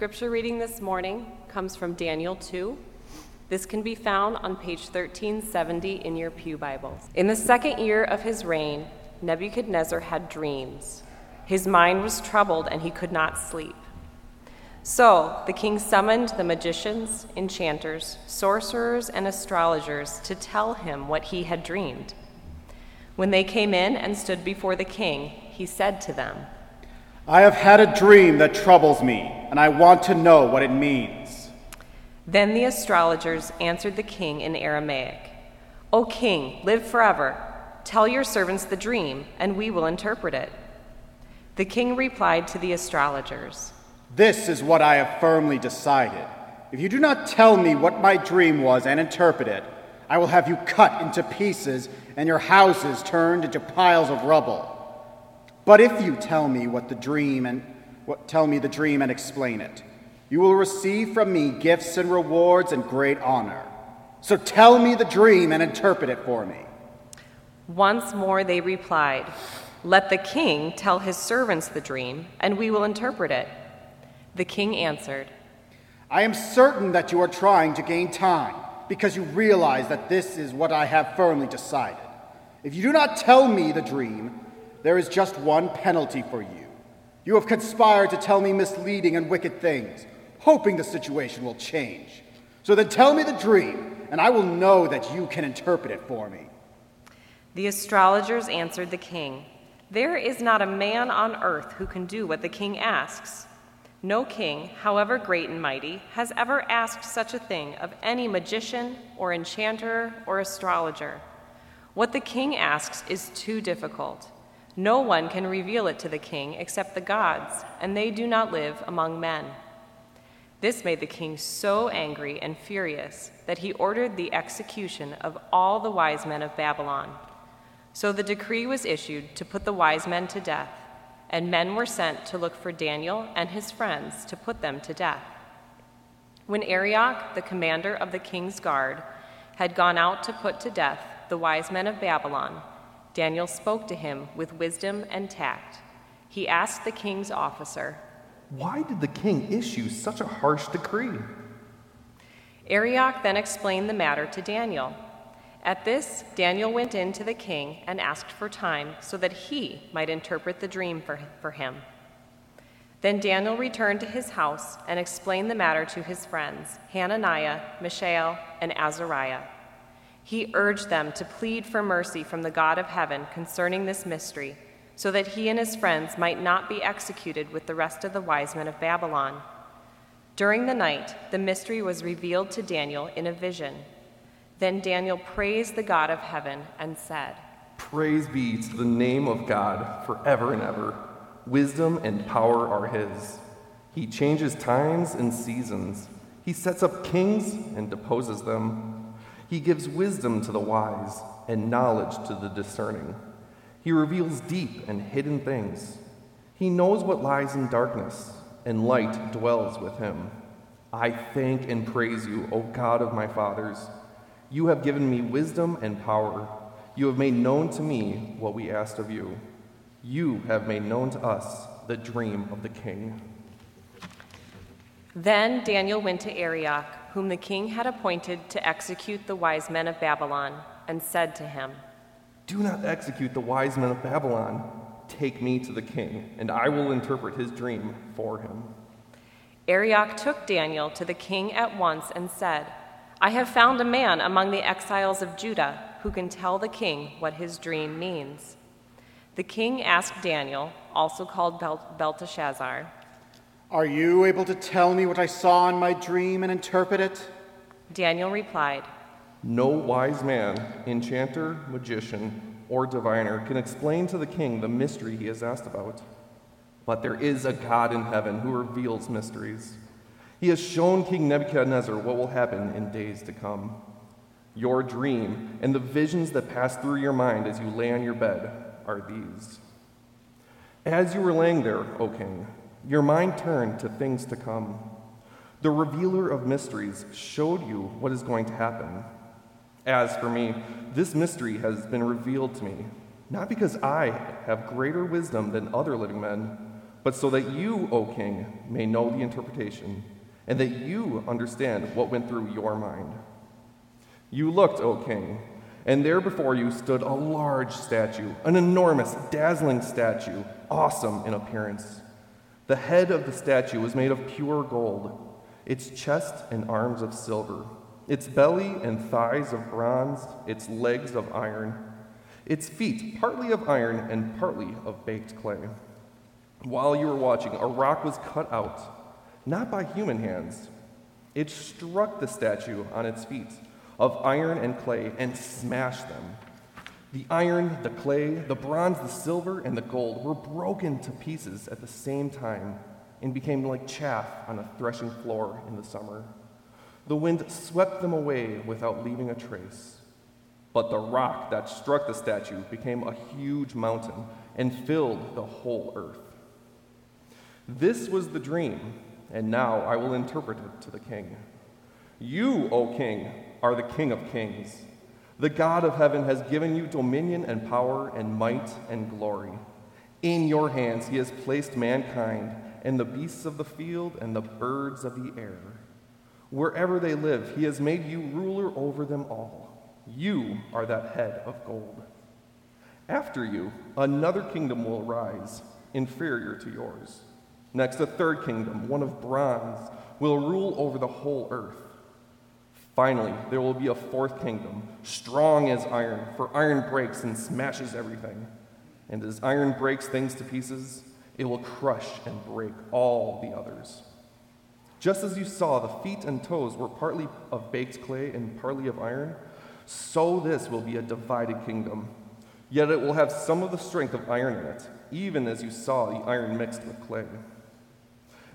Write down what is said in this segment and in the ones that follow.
scripture reading this morning comes from Daniel 2. This can be found on page 1370 in your Pew Bibles. In the second year of his reign, Nebuchadnezzar had dreams. His mind was troubled and he could not sleep. So the king summoned the magicians, enchanters, sorcerers, and astrologers to tell him what he had dreamed. When they came in and stood before the king, he said to them, I have had a dream that troubles me, and I want to know what it means. Then the astrologers answered the king in Aramaic O king, live forever. Tell your servants the dream, and we will interpret it. The king replied to the astrologers This is what I have firmly decided. If you do not tell me what my dream was and interpret it, I will have you cut into pieces and your houses turned into piles of rubble. But if you tell me what the dream and what, tell me the dream and explain it, you will receive from me gifts and rewards and great honor. So tell me the dream and interpret it for me. Once more they replied, Let the king tell his servants the dream, and we will interpret it. The king answered, I am certain that you are trying to gain time, because you realize that this is what I have firmly decided. If you do not tell me the dream, there is just one penalty for you. You have conspired to tell me misleading and wicked things, hoping the situation will change. So then tell me the dream, and I will know that you can interpret it for me. The astrologers answered the king There is not a man on earth who can do what the king asks. No king, however great and mighty, has ever asked such a thing of any magician or enchanter or astrologer. What the king asks is too difficult. No one can reveal it to the king except the gods, and they do not live among men. This made the king so angry and furious that he ordered the execution of all the wise men of Babylon. So the decree was issued to put the wise men to death, and men were sent to look for Daniel and his friends to put them to death. When Arioch, the commander of the king's guard, had gone out to put to death the wise men of Babylon, Daniel spoke to him with wisdom and tact. He asked the king's officer, Why did the king issue such a harsh decree? Arioch then explained the matter to Daniel. At this, Daniel went in to the king and asked for time so that he might interpret the dream for, for him. Then Daniel returned to his house and explained the matter to his friends, Hananiah, Mishael, and Azariah. He urged them to plead for mercy from the God of heaven concerning this mystery, so that he and his friends might not be executed with the rest of the wise men of Babylon. During the night, the mystery was revealed to Daniel in a vision. Then Daniel praised the God of heaven and said, Praise be to the name of God forever and ever. Wisdom and power are his. He changes times and seasons. He sets up kings and deposes them. He gives wisdom to the wise and knowledge to the discerning. He reveals deep and hidden things. He knows what lies in darkness, and light dwells with him. I thank and praise you, O God of my fathers. You have given me wisdom and power. You have made known to me what we asked of you. You have made known to us the dream of the king. Then Daniel went to Arioch, whom the king had appointed to execute the wise men of Babylon, and said to him, Do not execute the wise men of Babylon. Take me to the king, and I will interpret his dream for him. Arioch took Daniel to the king at once and said, I have found a man among the exiles of Judah who can tell the king what his dream means. The king asked Daniel, also called Bel- Belteshazzar, Are you able to tell me what I saw in my dream and interpret it? Daniel replied, No wise man, enchanter, magician, or diviner can explain to the king the mystery he has asked about. But there is a God in heaven who reveals mysteries. He has shown King Nebuchadnezzar what will happen in days to come. Your dream and the visions that pass through your mind as you lay on your bed are these. As you were laying there, O king, your mind turned to things to come. The revealer of mysteries showed you what is going to happen. As for me, this mystery has been revealed to me, not because I have greater wisdom than other living men, but so that you, O king, may know the interpretation, and that you understand what went through your mind. You looked, O king, and there before you stood a large statue, an enormous, dazzling statue, awesome in appearance. The head of the statue was made of pure gold, its chest and arms of silver, its belly and thighs of bronze, its legs of iron, its feet partly of iron and partly of baked clay. While you were watching, a rock was cut out, not by human hands. It struck the statue on its feet of iron and clay and smashed them. The iron, the clay, the bronze, the silver, and the gold were broken to pieces at the same time and became like chaff on a threshing floor in the summer. The wind swept them away without leaving a trace. But the rock that struck the statue became a huge mountain and filled the whole earth. This was the dream, and now I will interpret it to the king. You, O king, are the king of kings. The God of heaven has given you dominion and power and might and glory. In your hands he has placed mankind and the beasts of the field and the birds of the air. Wherever they live, he has made you ruler over them all. You are that head of gold. After you, another kingdom will rise, inferior to yours. Next, a third kingdom, one of bronze, will rule over the whole earth. Finally, there will be a fourth kingdom, strong as iron, for iron breaks and smashes everything. And as iron breaks things to pieces, it will crush and break all the others. Just as you saw the feet and toes were partly of baked clay and partly of iron, so this will be a divided kingdom. Yet it will have some of the strength of iron in it, even as you saw the iron mixed with clay.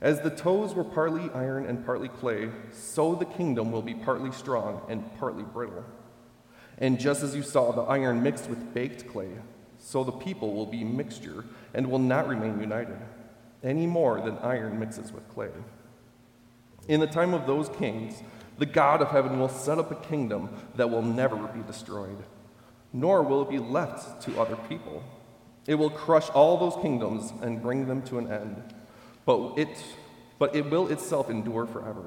As the toes were partly iron and partly clay, so the kingdom will be partly strong and partly brittle. And just as you saw the iron mixed with baked clay, so the people will be mixture and will not remain united, any more than iron mixes with clay. In the time of those kings, the God of heaven will set up a kingdom that will never be destroyed, nor will it be left to other people. It will crush all those kingdoms and bring them to an end but it, but it will itself endure forever.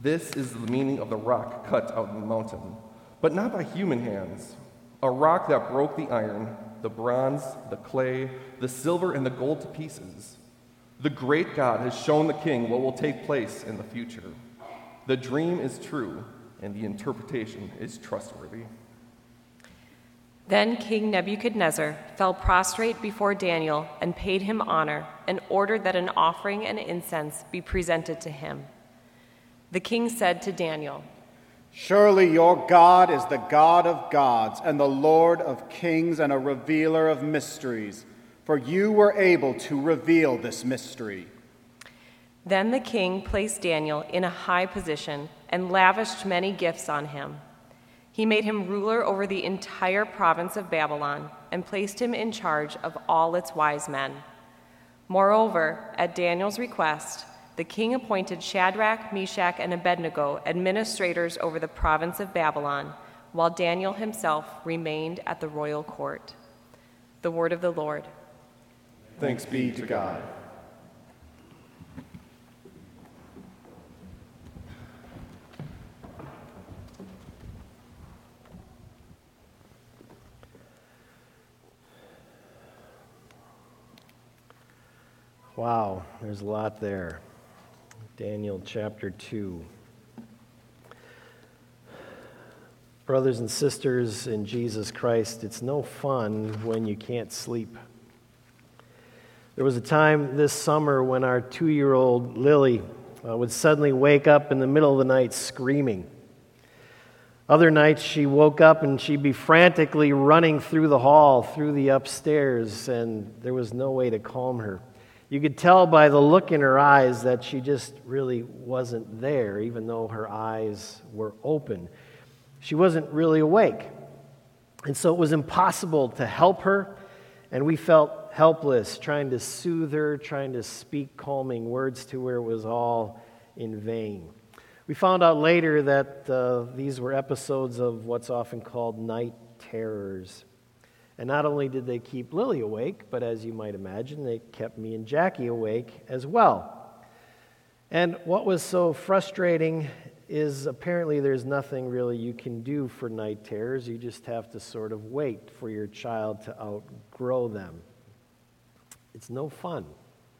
This is the meaning of the rock cut out of the mountain, but not by human hands. A rock that broke the iron, the bronze, the clay, the silver, and the gold to pieces. The great God has shown the king what will take place in the future. The dream is true, and the interpretation is trustworthy. Then King Nebuchadnezzar fell prostrate before Daniel and paid him honor and ordered that an offering and incense be presented to him. The king said to Daniel, Surely your God is the God of gods and the Lord of kings and a revealer of mysteries, for you were able to reveal this mystery. Then the king placed Daniel in a high position and lavished many gifts on him. He made him ruler over the entire province of Babylon and placed him in charge of all its wise men. Moreover, at Daniel's request, the king appointed Shadrach, Meshach, and Abednego administrators over the province of Babylon, while Daniel himself remained at the royal court. The word of the Lord. Thanks be to God. Wow, there's a lot there. Daniel chapter 2. Brothers and sisters in Jesus Christ, it's no fun when you can't sleep. There was a time this summer when our two year old Lily uh, would suddenly wake up in the middle of the night screaming. Other nights she woke up and she'd be frantically running through the hall, through the upstairs, and there was no way to calm her. You could tell by the look in her eyes that she just really wasn't there, even though her eyes were open. She wasn't really awake. And so it was impossible to help her, and we felt helpless trying to soothe her, trying to speak calming words to her was all in vain. We found out later that uh, these were episodes of what's often called night terrors. And not only did they keep Lily awake, but as you might imagine, they kept me and Jackie awake as well. And what was so frustrating is apparently there's nothing really you can do for night terrors. You just have to sort of wait for your child to outgrow them. It's no fun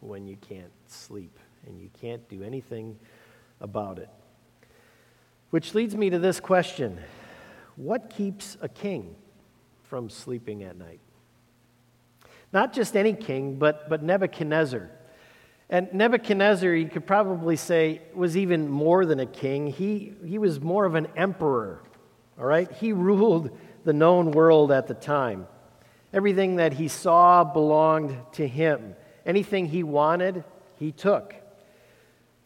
when you can't sleep and you can't do anything about it. Which leads me to this question What keeps a king from sleeping at night? Not just any king, but, but Nebuchadnezzar. And Nebuchadnezzar, you could probably say, was even more than a king. He, he was more of an emperor, all right? He ruled the known world at the time. Everything that he saw belonged to him. Anything he wanted, he took.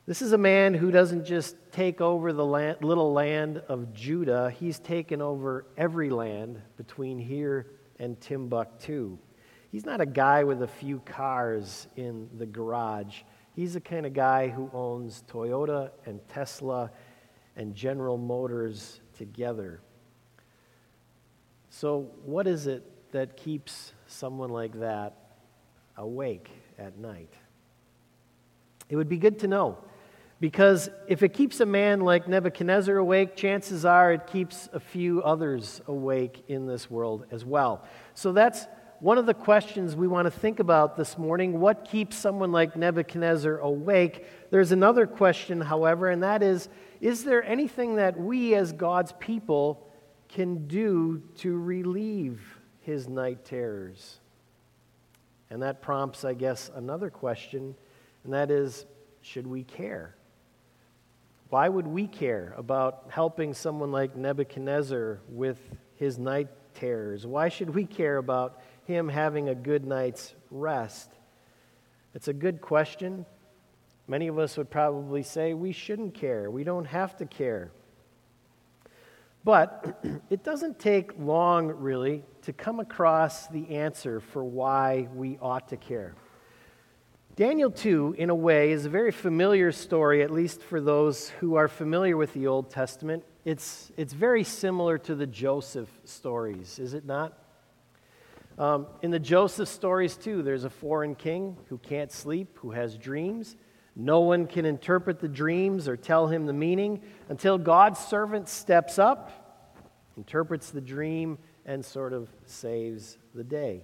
This is a man who doesn't just take over the land, little land of Judah, he's taken over every land between here and Timbuktu. He's not a guy with a few cars in the garage. He's the kind of guy who owns Toyota and Tesla and General Motors together. So, what is it that keeps someone like that awake at night? It would be good to know. Because if it keeps a man like Nebuchadnezzar awake, chances are it keeps a few others awake in this world as well. So that's one of the questions we want to think about this morning. What keeps someone like Nebuchadnezzar awake? There's another question, however, and that is Is there anything that we as God's people can do to relieve his night terrors? And that prompts, I guess, another question, and that is Should we care? Why would we care about helping someone like Nebuchadnezzar with his night terrors? Why should we care about him having a good night's rest? It's a good question. Many of us would probably say we shouldn't care. We don't have to care. But it doesn't take long, really, to come across the answer for why we ought to care. Daniel 2, in a way, is a very familiar story, at least for those who are familiar with the Old Testament. It's, it's very similar to the Joseph stories, is it not? Um, in the Joseph stories, too, there's a foreign king who can't sleep, who has dreams. No one can interpret the dreams or tell him the meaning until God's servant steps up, interprets the dream, and sort of saves the day.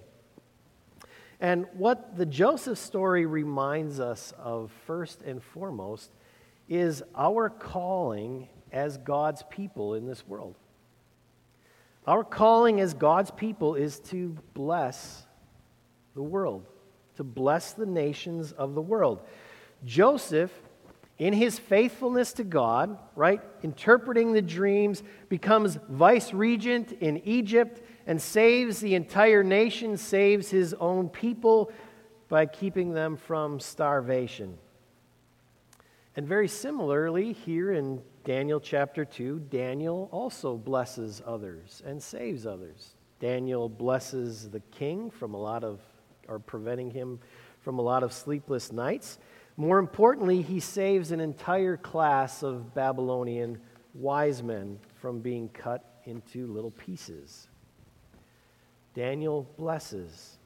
And what the Joseph story reminds us of, first and foremost, is our calling as God's people in this world. Our calling as God's people is to bless the world, to bless the nations of the world. Joseph, in his faithfulness to God, right, interpreting the dreams, becomes vice regent in Egypt and saves the entire nation, saves his own people by keeping them from starvation. And very similarly, here in Daniel chapter 2, Daniel also blesses others and saves others. Daniel blesses the king from a lot of, or preventing him from a lot of sleepless nights. More importantly, he saves an entire class of Babylonian wise men from being cut into little pieces. Daniel blesses.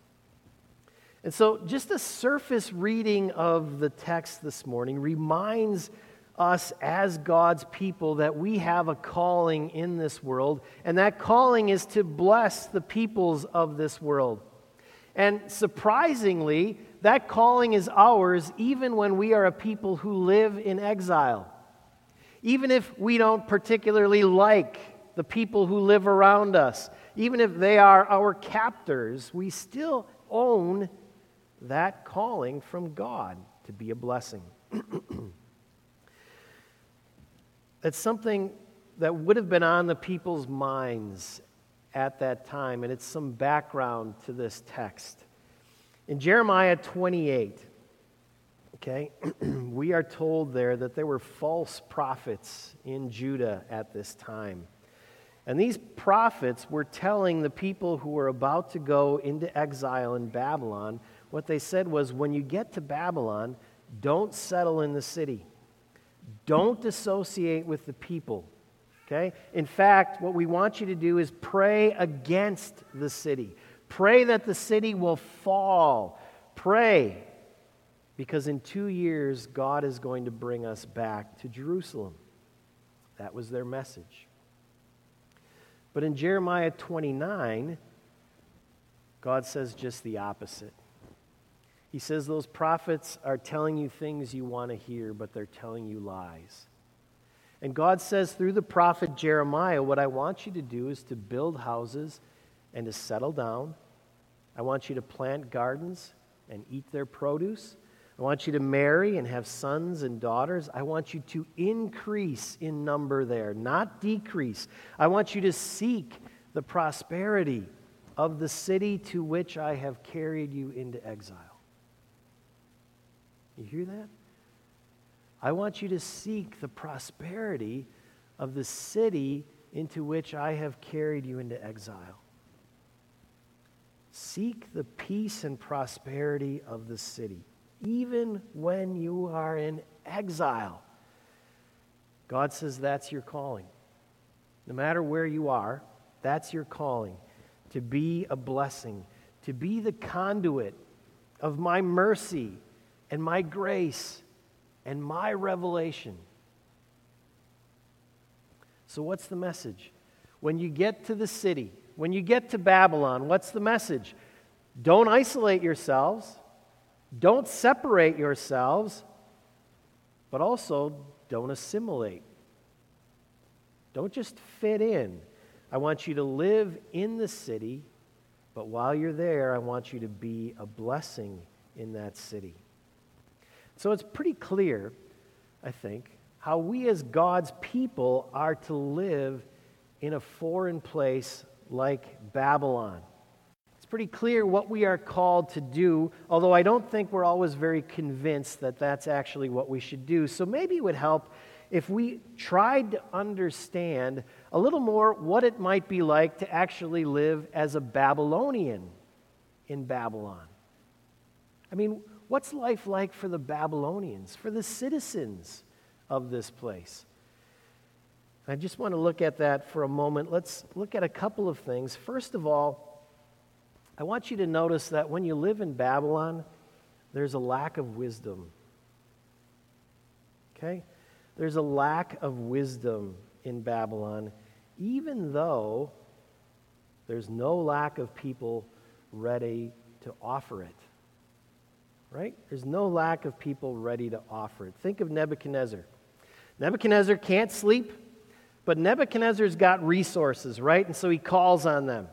And so, just a surface reading of the text this morning reminds us as God's people that we have a calling in this world, and that calling is to bless the peoples of this world. And surprisingly, that calling is ours even when we are a people who live in exile. Even if we don't particularly like the people who live around us, even if they are our captors, we still own that calling from God to be a blessing. That's something that would have been on the people's minds at that time, and it's some background to this text. In Jeremiah 28, okay, we are told there that there were false prophets in Judah at this time. And these prophets were telling the people who were about to go into exile in Babylon, what they said was when you get to Babylon, don't settle in the city, don't associate with the people. Okay? In fact, what we want you to do is pray against the city. Pray that the city will fall. Pray because in two years, God is going to bring us back to Jerusalem. That was their message. But in Jeremiah 29, God says just the opposite. He says those prophets are telling you things you want to hear, but they're telling you lies. And God says through the prophet Jeremiah, what I want you to do is to build houses and to settle down. I want you to plant gardens and eat their produce. I want you to marry and have sons and daughters. I want you to increase in number there, not decrease. I want you to seek the prosperity of the city to which I have carried you into exile. You hear that? I want you to seek the prosperity of the city into which I have carried you into exile. Seek the peace and prosperity of the city, even when you are in exile. God says that's your calling. No matter where you are, that's your calling to be a blessing, to be the conduit of my mercy and my grace and my revelation. So, what's the message? When you get to the city, when you get to Babylon, what's the message? Don't isolate yourselves, don't separate yourselves, but also don't assimilate. Don't just fit in. I want you to live in the city, but while you're there, I want you to be a blessing in that city. So it's pretty clear, I think, how we as God's people are to live in a foreign place like Babylon. It's pretty clear what we are called to do, although I don't think we're always very convinced that that's actually what we should do. So maybe it would help if we tried to understand a little more what it might be like to actually live as a Babylonian in Babylon. I mean, What's life like for the Babylonians, for the citizens of this place? I just want to look at that for a moment. Let's look at a couple of things. First of all, I want you to notice that when you live in Babylon, there's a lack of wisdom. Okay? There's a lack of wisdom in Babylon, even though there's no lack of people ready to offer it right? There's no lack of people ready to offer it. Think of Nebuchadnezzar. Nebuchadnezzar can't sleep, but Nebuchadnezzar's got resources, right? And so he calls on them.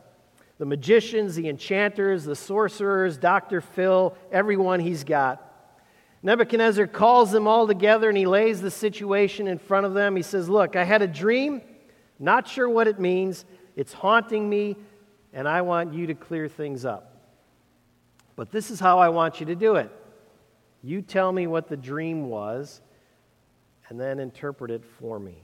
The magicians, the enchanters, the sorcerers, Dr. Phil, everyone he's got. Nebuchadnezzar calls them all together and he lays the situation in front of them. He says, Look, I had a dream, not sure what it means. It's haunting me, and I want you to clear things up. But this is how I want you to do it. You tell me what the dream was, and then interpret it for me.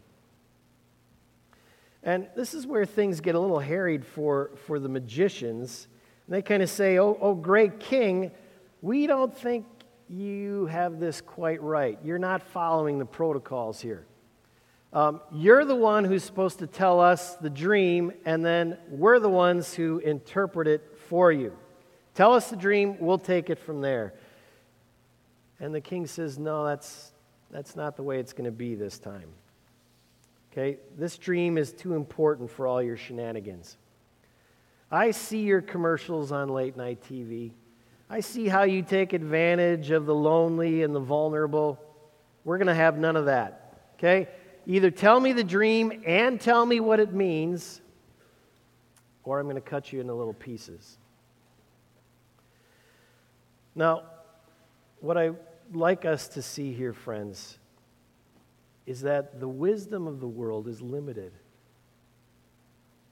And this is where things get a little harried for, for the magicians. And they kind of say, oh, oh, great king, we don't think you have this quite right. You're not following the protocols here. Um, you're the one who's supposed to tell us the dream, and then we're the ones who interpret it for you. Tell us the dream, we'll take it from there. And the king says, No, that's, that's not the way it's going to be this time. Okay? This dream is too important for all your shenanigans. I see your commercials on late night TV. I see how you take advantage of the lonely and the vulnerable. We're going to have none of that. Okay? Either tell me the dream and tell me what it means, or I'm going to cut you into little pieces. Now, what I like us to see here, friends, is that the wisdom of the world is limited.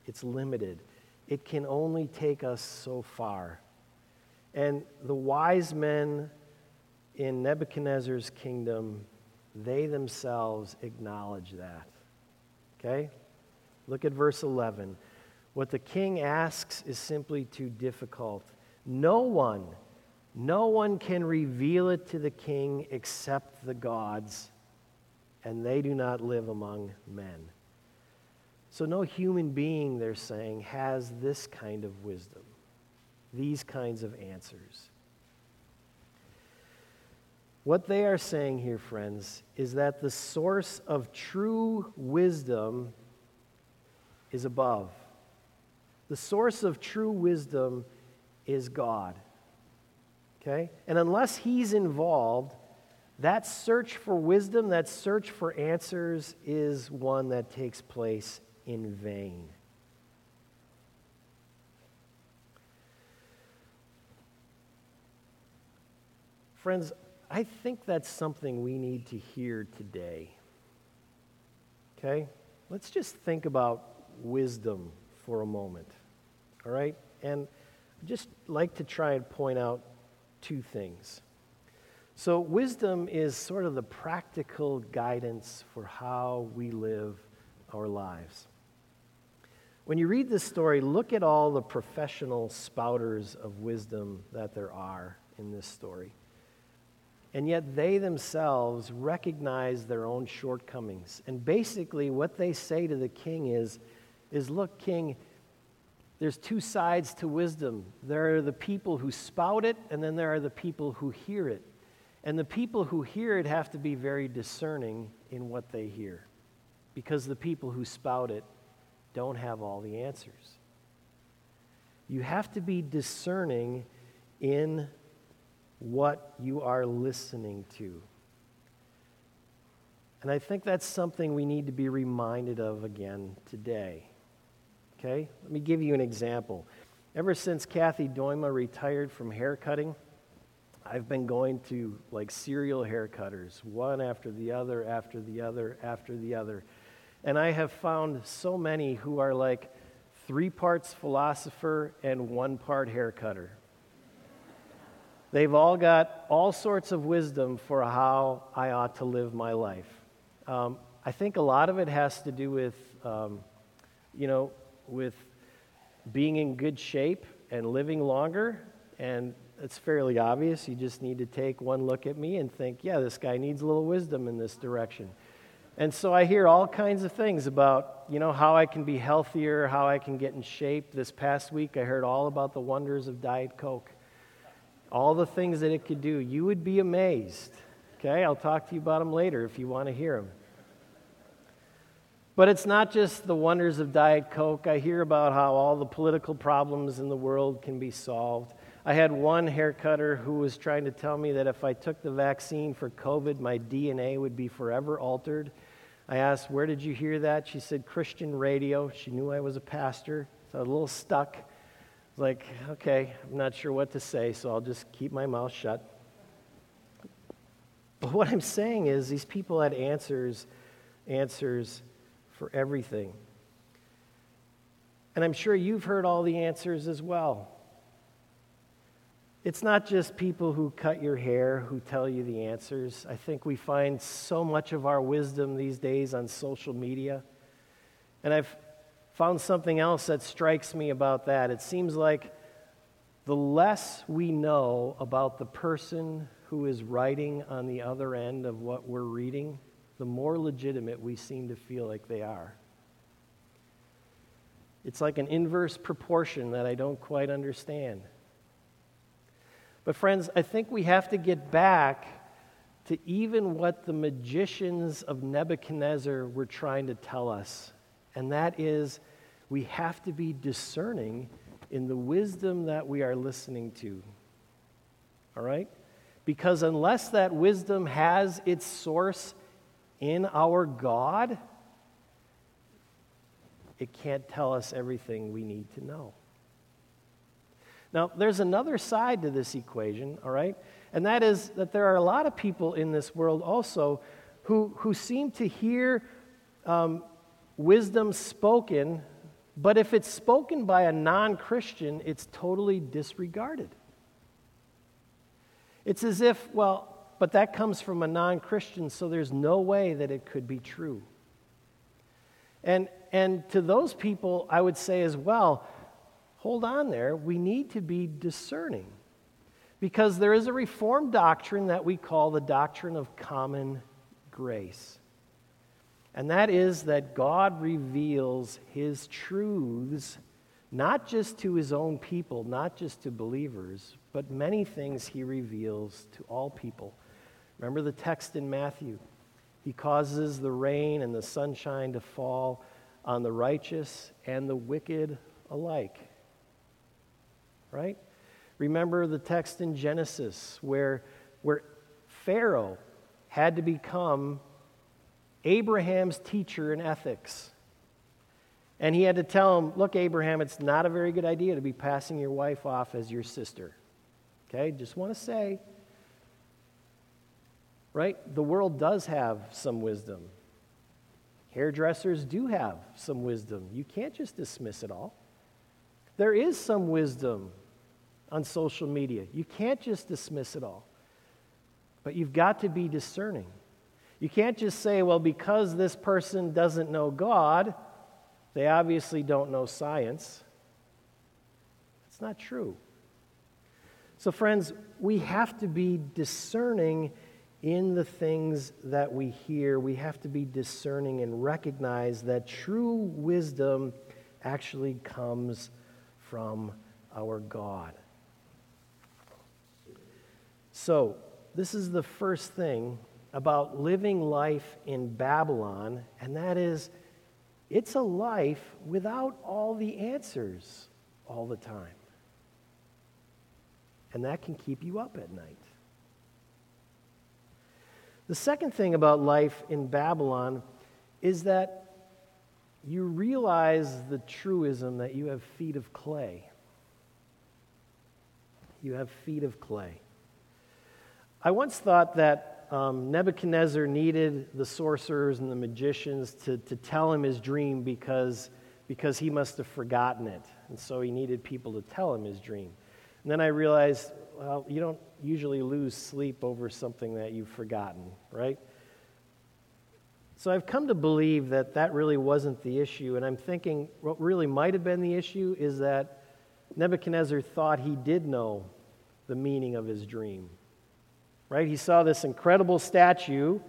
It's limited. It can only take us so far. And the wise men in Nebuchadnezzar's kingdom, they themselves acknowledge that. Okay? Look at verse 11. What the king asks is simply too difficult. No one no one can reveal it to the king except the gods, and they do not live among men. So, no human being, they're saying, has this kind of wisdom. these kinds of answers. What they are saying here, friends, is that the source of true wisdom is above. The source of true wisdom is God. Okay? And unless He's involved, that search for wisdom, that search for answers, is one that takes place in vain. Friends, I think that's something we need to hear today. Okay? Let's just think about wisdom for a moment. All right? And I'd just like to try and point out two things. So, wisdom is sort of the practical guidance for how we live our lives. When you read this story, look at all the professional spouters of wisdom that there are in this story. And yet they themselves recognize their own shortcomings. And basically, what they say to the king is, is Look, king, there's two sides to wisdom. There are the people who spout it, and then there are the people who hear it. And the people who hear it have to be very discerning in what they hear because the people who spout it don't have all the answers. You have to be discerning in what you are listening to. And I think that's something we need to be reminded of again today. Okay? Let me give you an example. Ever since Kathy Doima retired from haircutting, I've been going to like serial haircutters, one after the other, after the other, after the other. And I have found so many who are like three parts philosopher and one part haircutter. They've all got all sorts of wisdom for how I ought to live my life. Um, I think a lot of it has to do with, um, you know, with being in good shape and living longer. And it's fairly obvious. You just need to take one look at me and think, yeah, this guy needs a little wisdom in this direction. And so I hear all kinds of things about, you know, how I can be healthier, how I can get in shape. This past week I heard all about the wonders of Diet Coke all the things that it could do. You would be amazed. Okay, I'll talk to you about them later if you want to hear them. But it's not just the wonders of Diet Coke. I hear about how all the political problems in the world can be solved. I had one hair cutter who was trying to tell me that if I took the vaccine for COVID, my DNA would be forever altered. I asked, Where did you hear that? She said, Christian radio. She knew I was a pastor, so I was a little stuck I was like, okay, I'm not sure what to say, so I'll just keep my mouth shut. But what I'm saying is these people had answers, answers for everything. And I'm sure you've heard all the answers as well. It's not just people who cut your hair who tell you the answers. I think we find so much of our wisdom these days on social media. And I've found something else that strikes me about that. It seems like the less we know about the person who is writing on the other end of what we're reading, the more legitimate we seem to feel like they are. It's like an inverse proportion that I don't quite understand. But, friends, I think we have to get back to even what the magicians of Nebuchadnezzar were trying to tell us, and that is we have to be discerning in the wisdom that we are listening to. All right? Because unless that wisdom has its source in our God, it can't tell us everything we need to know. Now, there's another side to this equation, all right? And that is that there are a lot of people in this world also who, who seem to hear um, wisdom spoken but if it's spoken by a non Christian, it's totally disregarded. It's as if, well, but that comes from a non Christian, so there's no way that it could be true. And, and to those people, I would say as well, hold on there, we need to be discerning. Because there is a Reformed doctrine that we call the doctrine of common grace and that is that God reveals his truths not just to his own people, not just to believers, but many things he reveals to all people. Remember the text in Matthew? He causes the rain and the sunshine to fall on the righteous and the wicked alike. Right? Remember the text in Genesis where, where Pharaoh had to become Abraham's teacher in ethics. And he had to tell him, Look, Abraham, it's not a very good idea to be passing your wife off as your sister. Okay? Just want to say, right? The world does have some wisdom. Hairdressers do have some wisdom. You can't just dismiss it all. There is some wisdom on social media. You can't just dismiss it all. But you've got to be discerning. You can't just say, well, because this person doesn't know God, they obviously don't know science. It's not true. So, friends, we have to be discerning in the things that we hear. We have to be discerning and recognize that true wisdom actually comes from our God. So, this is the first thing about living life in Babylon, and that is it's a life without all the answers all the time. And that can keep you up at night. The second thing about life in Babylon is that you realize the truism that you have feet of clay. You have feet of clay. I once thought that um, Nebuchadnezzar needed the sorcerers and the magicians to, to tell him his dream because, because he must have forgotten it. And so he needed people to tell him his dream. And then I realized, well, you don't usually lose sleep over something that you've forgotten, right? So I've come to believe that that really wasn't the issue. And I'm thinking what really might have been the issue is that Nebuchadnezzar thought he did know the meaning of his dream right? He saw this incredible statue.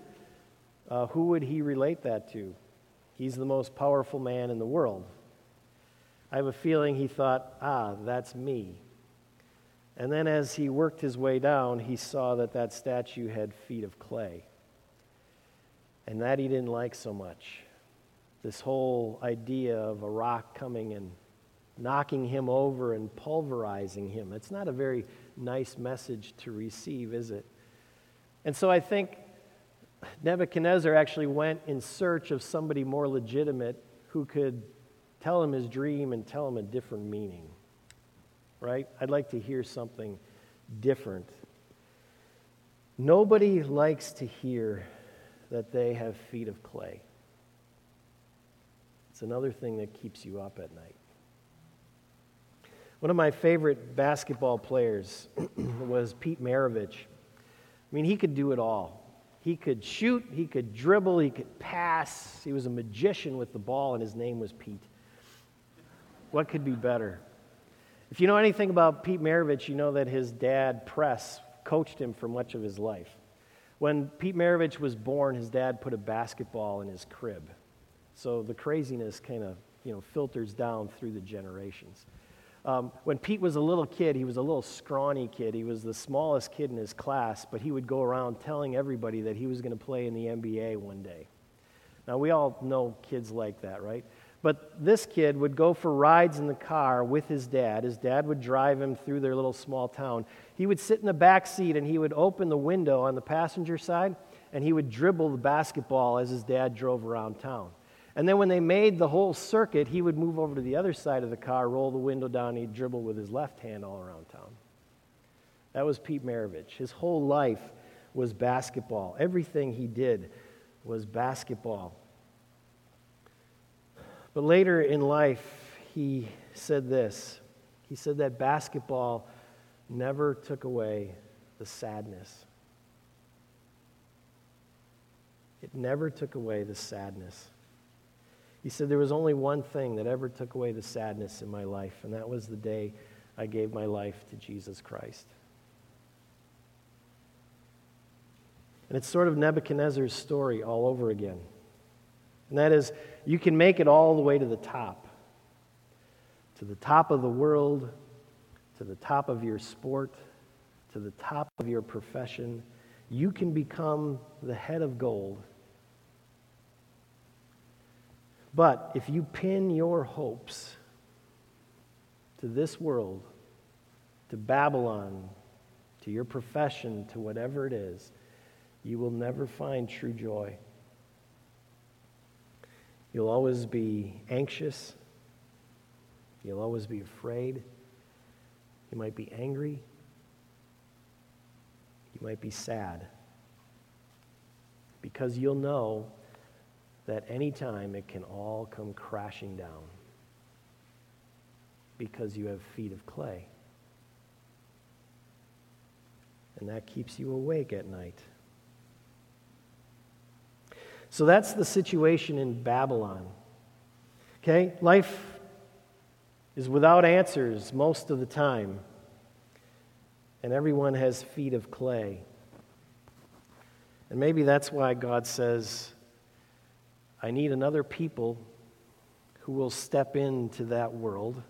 Uh, who would he relate that to? He's the most powerful man in the world. I have a feeling he thought, ah, that's me. And then as he worked his way down, he saw that that statue had feet of clay. And that he didn't like so much. This whole idea of a rock coming and knocking him over and pulverizing him. It's not a very nice message to receive, is it? And so I think Nebuchadnezzar actually went in search of somebody more legitimate who could tell him his dream and tell him a different meaning. Right? I'd like to hear something different. Nobody likes to hear that they have feet of clay. It's another thing that keeps you up at night. One of my favorite basketball players was Pete Maravich. I mean, he could do it all. He could shoot, he could dribble, he could pass. He was a magician with the ball, and his name was Pete. What could be better? If you know anything about Pete Maravich, you know that his dad, Press, coached him for much of his life. When Pete Maravich was born, his dad put a basketball in his crib. So the craziness kind of you know, filters down through the generations. Um, when Pete was a little kid, he was a little scrawny kid. He was the smallest kid in his class, but he would go around telling everybody that he was going to play in the NBA one day. Now, we all know kids like that, right? But this kid would go for rides in the car with his dad. His dad would drive him through their little small town. He would sit in the back seat and he would open the window on the passenger side and he would dribble the basketball as his dad drove around town. And then when they made the whole circuit, he would move over to the other side of the car, roll the window down, and he'd dribble with his left hand all around town. That was Pete Maravich. His whole life was basketball. Everything he did was basketball. But later in life, he said this. He said that basketball never took away the sadness. It never took away the sadness. He said, There was only one thing that ever took away the sadness in my life, and that was the day I gave my life to Jesus Christ. And it's sort of Nebuchadnezzar's story all over again. And that is, you can make it all the way to the top, to the top of the world, to the top of your sport, to the top of your profession, you can become the head of gold. But if you pin your hopes to this world, to Babylon, to your profession, to whatever it is, you will never find true joy. You'll always be anxious. You'll always be afraid. You might be angry. You might be sad. Because you'll know that any time it can all come crashing down. Because you have feet of clay. And that keeps you awake at night. So that's the situation in Babylon. Okay? Life is without answers most of the time, and everyone has feet of clay. And maybe that's why God says, I need another people who will step into that world,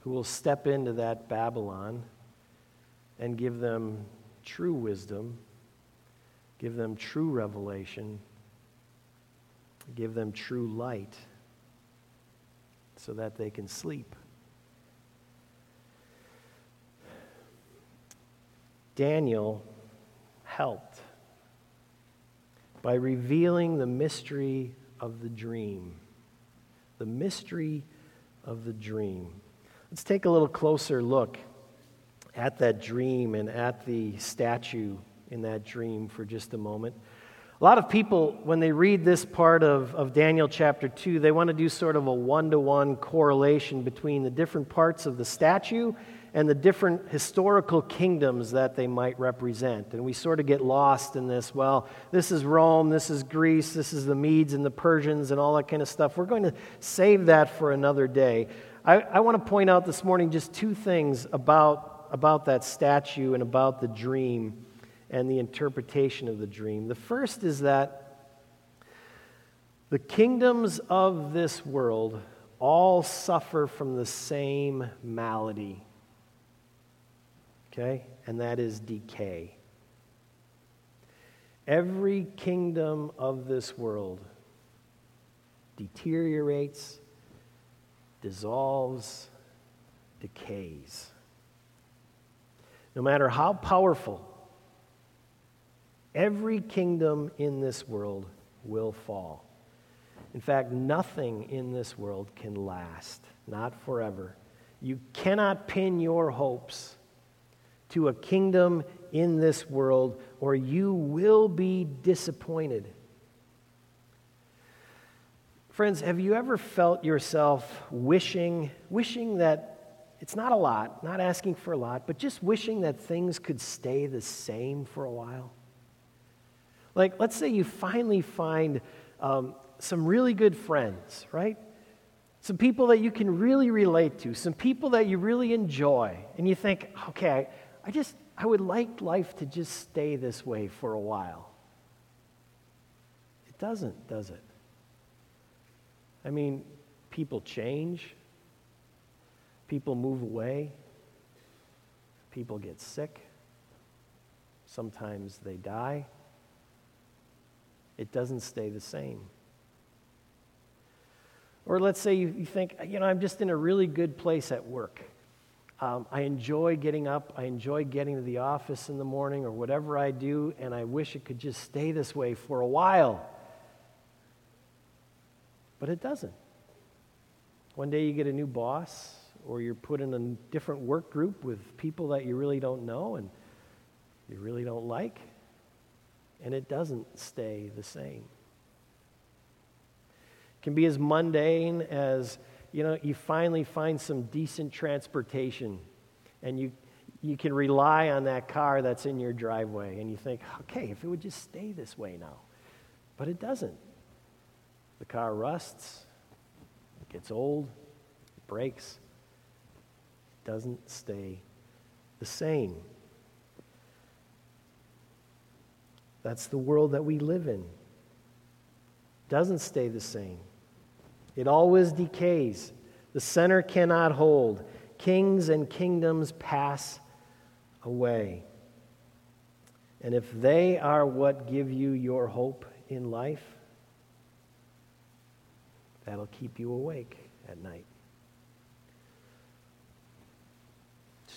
who will step into that Babylon and give them true wisdom, give them true revelation Give them true light so that they can sleep. Daniel helped by revealing the mystery of the dream. The mystery of the dream. Let's take a little closer look at that dream and at the statue in that dream for just a moment. A lot of people, when they read this part of, of Daniel chapter 2, they want to do sort of a one to one correlation between the different parts of the statue and the different historical kingdoms that they might represent. And we sort of get lost in this. Well, this is Rome, this is Greece, this is the Medes and the Persians, and all that kind of stuff. We're going to save that for another day. I, I want to point out this morning just two things about, about that statue and about the dream and the interpretation of the dream. The first is that the kingdoms of this world all suffer from the same malady. Okay? And that is decay. Every kingdom of this world deteriorates, dissolves, decays. No matter how powerful Every kingdom in this world will fall. In fact, nothing in this world can last, not forever. You cannot pin your hopes to a kingdom in this world, or you will be disappointed. Friends, have you ever felt yourself wishing, wishing that it's not a lot, not asking for a lot, but just wishing that things could stay the same for a while? Like, let's say you finally find um, some really good friends, right? Some people that you can really relate to, some people that you really enjoy, and you think, okay, I just, I would like life to just stay this way for a while. It doesn't, does it? I mean, people change, people move away, people get sick, sometimes they die it doesn't stay the same. Or let's say you, you think, you know, I'm just in a really good place at work. Um, I enjoy getting up. I enjoy getting to the office in the morning or whatever I do, and I wish it could just stay this way for a while. But it doesn't. One day you get a new boss, or you're put in a different work group with people that you really don't know and you really don't like and it doesn't stay the same. It can be as mundane as, you know, you finally find some decent transportation and you, you can rely on that car that's in your driveway and you think, okay, if it would just stay this way now. But it doesn't. The car rusts, it gets old, it breaks, it doesn't stay the same. That's the world that we live in. Doesn't stay the same. It always decays. The center cannot hold. Kings and kingdoms pass away. And if they are what give you your hope in life, that'll keep you awake at night.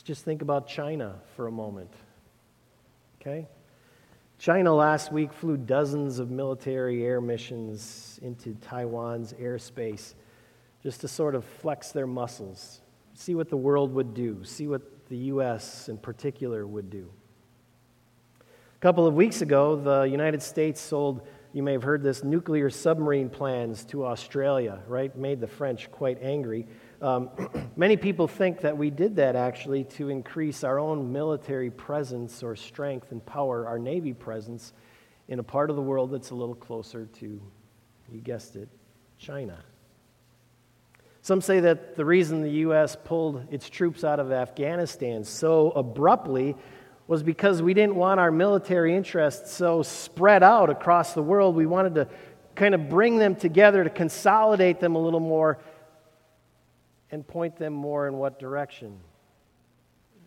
just think about China for a moment. Okay? China last week flew dozens of military air missions into Taiwan's airspace just to sort of flex their muscles, see what the world would do, see what the U.S. in particular would do. A couple of weeks ago, the United States sold, you may have heard this, nuclear submarine plans to Australia, right? Made the French quite angry. Um, many people think that we did that actually to increase our own military presence or strength and power, our Navy presence, in a part of the world that's a little closer to, you guessed it, China. Some say that the reason the U.S. pulled its troops out of Afghanistan so abruptly was because we didn't want our military interests so spread out across the world. We wanted to kind of bring them together to consolidate them a little more and point them more in what direction?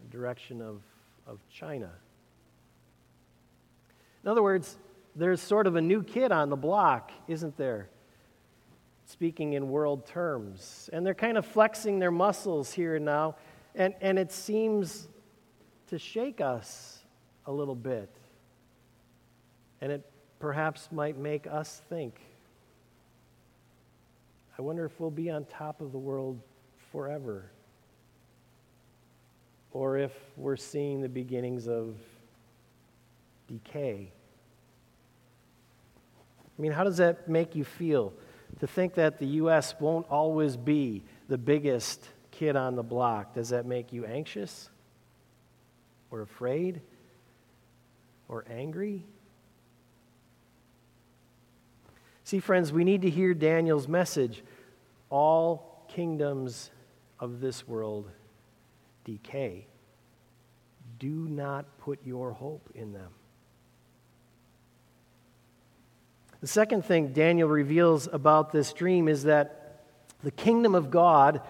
The direction of, of China. In other words, there's sort of a new kid on the block, isn't there? Speaking in world terms. And they're kind of flexing their muscles here and now. And, and it seems to shake us a little bit. And it perhaps might make us think I wonder if we'll be on top of the world forever. Or if we're seeing the beginnings of decay. I mean, how does that make you feel? To think that the U.S. won't always be the biggest kid on the block, does that make you anxious? Or afraid? Or angry? See, friends, we need to hear Daniel's message. All kingdoms of this world decay. Do not put your hope in them. The second thing Daniel reveals about this dream is that the kingdom of God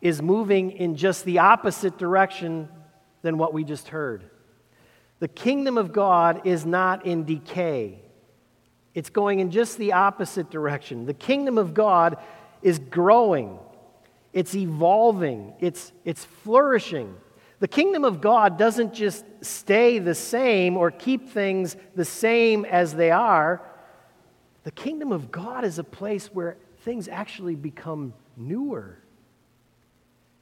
is moving in just the opposite direction than what we just heard. The kingdom of God is not in decay, it's going in just the opposite direction. The kingdom of God is growing. It's evolving, it's, it's flourishing. The kingdom of God doesn't just stay the same or keep things the same as they are. The kingdom of God is a place where things actually become newer.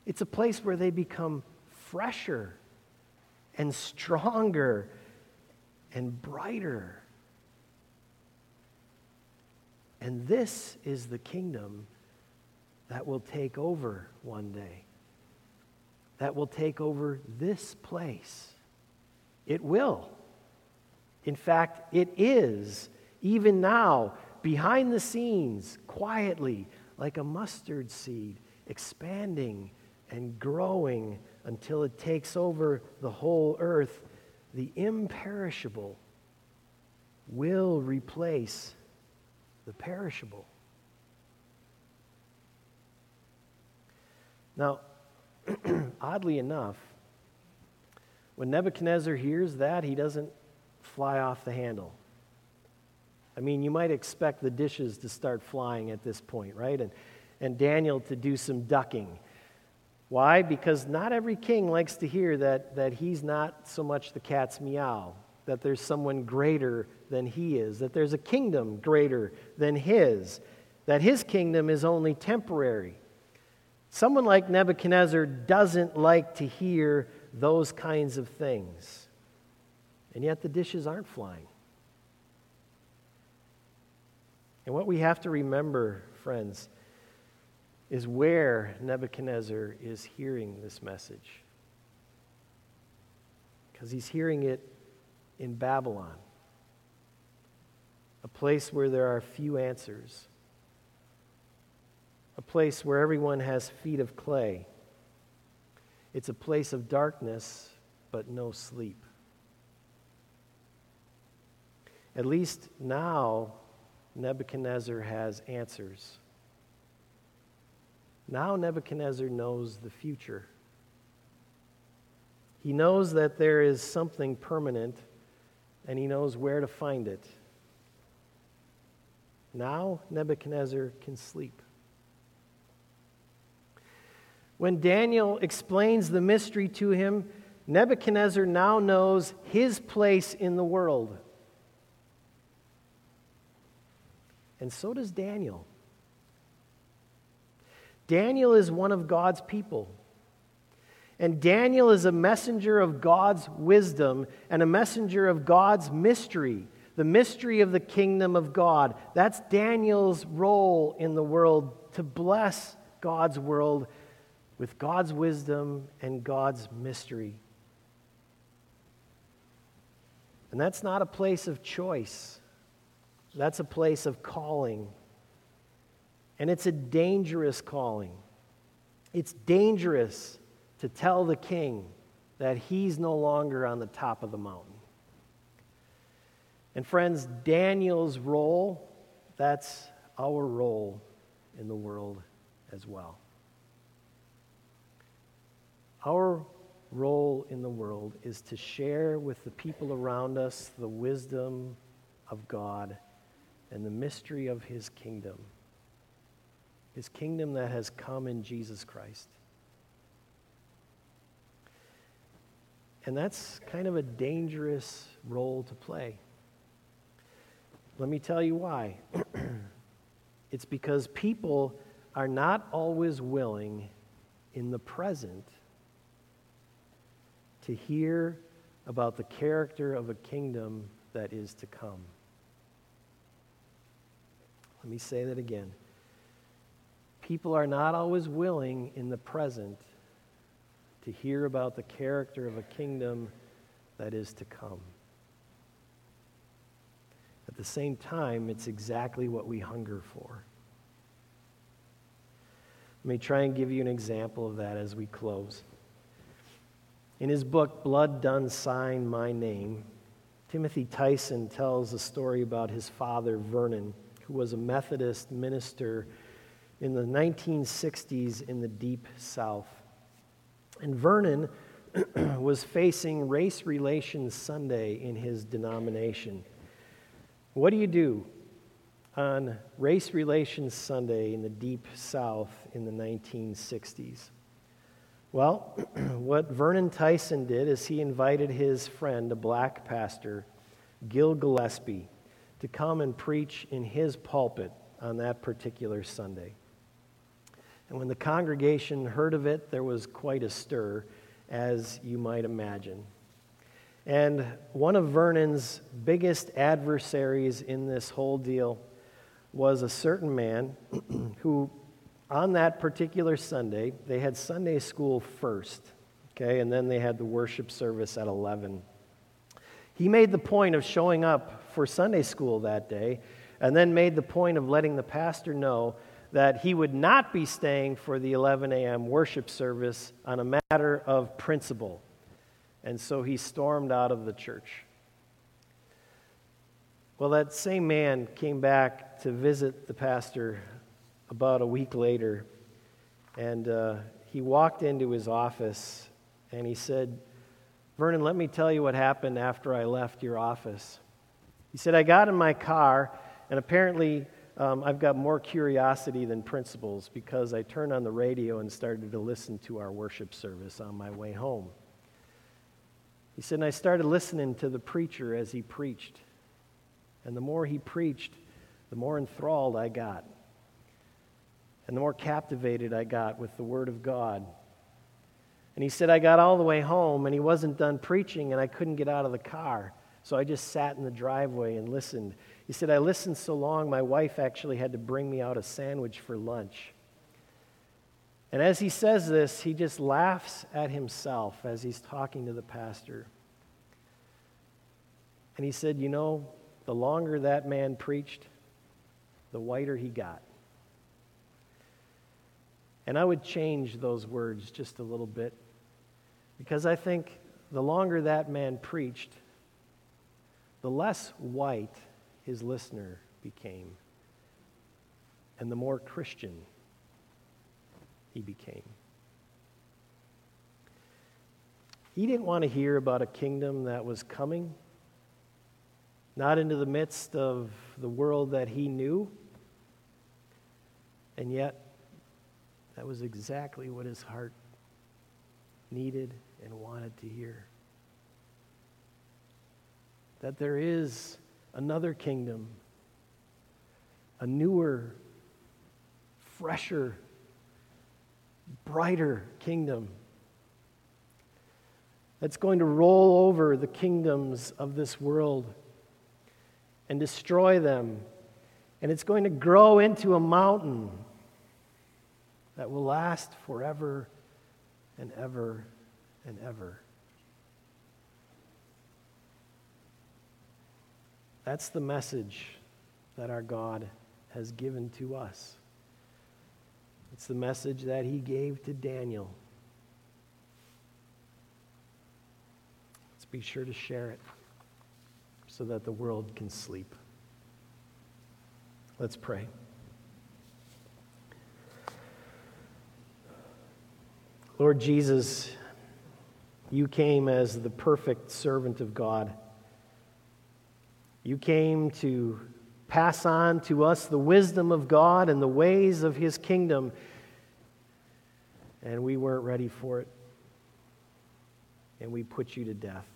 It's a place where they become fresher and stronger and brighter. And this is the kingdom that will take over one day, that will take over this place. It will. In fact, it is, even now, behind the scenes, quietly, like a mustard seed, expanding and growing until it takes over the whole earth. The imperishable will replace the perishable. Now, oddly enough, when Nebuchadnezzar hears that, he doesn't fly off the handle. I mean, you might expect the dishes to start flying at this point, right? And, and Daniel to do some ducking. Why? Because not every king likes to hear that, that he's not so much the cat's meow, that there's someone greater than he is, that there's a kingdom greater than his, that his kingdom is only temporary. Someone like Nebuchadnezzar doesn't like to hear those kinds of things. And yet the dishes aren't flying. And what we have to remember, friends, is where Nebuchadnezzar is hearing this message. Because he's hearing it in Babylon, a place where there are few answers a place where everyone has feet of clay. It's a place of darkness, but no sleep. At least now, Nebuchadnezzar has answers. Now Nebuchadnezzar knows the future. He knows that there is something permanent, and he knows where to find it. Now Nebuchadnezzar can sleep. When Daniel explains the mystery to him, Nebuchadnezzar now knows his place in the world. And so does Daniel. Daniel is one of God's people. And Daniel is a messenger of God's wisdom and a messenger of God's mystery, the mystery of the kingdom of God. That's Daniel's role in the world to bless God's world with God's wisdom and God's mystery. And that's not a place of choice, that's a place of calling. And it's a dangerous calling. It's dangerous to tell the king that he's no longer on the top of the mountain. And friends, Daniel's role, that's our role in the world as well. Our role in the world is to share with the people around us the wisdom of God and the mystery of his kingdom. His kingdom that has come in Jesus Christ. And that's kind of a dangerous role to play. Let me tell you why. it's because people are not always willing in the present to hear about the character of a kingdom that is to come. Let me say that again. People are not always willing in the present to hear about the character of a kingdom that is to come. At the same time, it's exactly what we hunger for. Let me try and give you an example of that as we close. In his book, Blood Done Sign My Name, Timothy Tyson tells a story about his father, Vernon, who was a Methodist minister in the 1960s in the Deep South. And Vernon was facing Race Relations Sunday in his denomination. What do you do on Race Relations Sunday in the Deep South in the 1960s? Well, what Vernon Tyson did is he invited his friend, a black pastor, Gil Gillespie, to come and preach in his pulpit on that particular Sunday. And when the congregation heard of it, there was quite a stir, as you might imagine. And one of Vernon's biggest adversaries in this whole deal was a certain man who on that particular Sunday, they had Sunday school first, okay, and then they had the worship service at 11. He made the point of showing up for Sunday school that day, and then made the point of letting the pastor know that he would not be staying for the 11 a.m. worship service on a matter of principle. And so he stormed out of the church. Well, that same man came back to visit the pastor about a week later, and uh, he walked into his office and he said, Vernon, let me tell you what happened after I left your office. He said, I got in my car, and apparently um, I've got more curiosity than principles because I turned on the radio and started to listen to our worship service on my way home. He said, and I started listening to the preacher as he preached. And the more he preached, the more enthralled I got and the more captivated I got with the Word of God. And he said, I got all the way home and he wasn't done preaching and I couldn't get out of the car. So I just sat in the driveway and listened. He said, I listened so long, my wife actually had to bring me out a sandwich for lunch. And as he says this, he just laughs at himself as he's talking to the pastor. And he said, You know, the longer that man preached, the whiter he got. And I would change those words just a little bit because I think the longer that man preached, the less white his listener became, and the more Christian he became. He didn't want to hear about a kingdom that was coming, not into the midst of the world that he knew. And yet, that was exactly what his heart needed and wanted to hear. That there is another kingdom, a newer, fresher, brighter kingdom that's going to roll over the kingdoms of this world and destroy them. And it's going to grow into a mountain that will last forever and ever and ever. That's the message that our God has given to us. It's the message that he gave to Daniel. Let's be sure to share it so that the world can sleep. Let's pray. Lord Jesus, you came as the perfect servant of God. You came to pass on to us the wisdom of God and the ways of his kingdom, and we weren't ready for it. And we put you to death.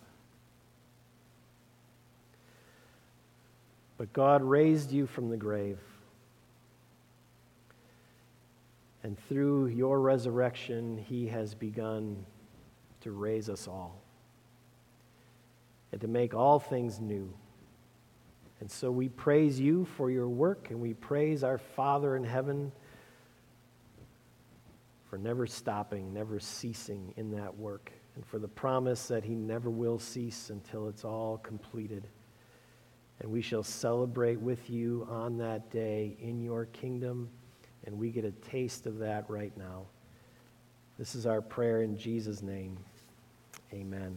But God raised you from the grave. And through your resurrection, he has begun to raise us all and to make all things new. And so we praise you for your work, and we praise our Father in heaven for never stopping, never ceasing in that work, and for the promise that he never will cease until it's all completed. And we shall celebrate with you on that day in your kingdom. And we get a taste of that right now. This is our prayer in Jesus' name. Amen.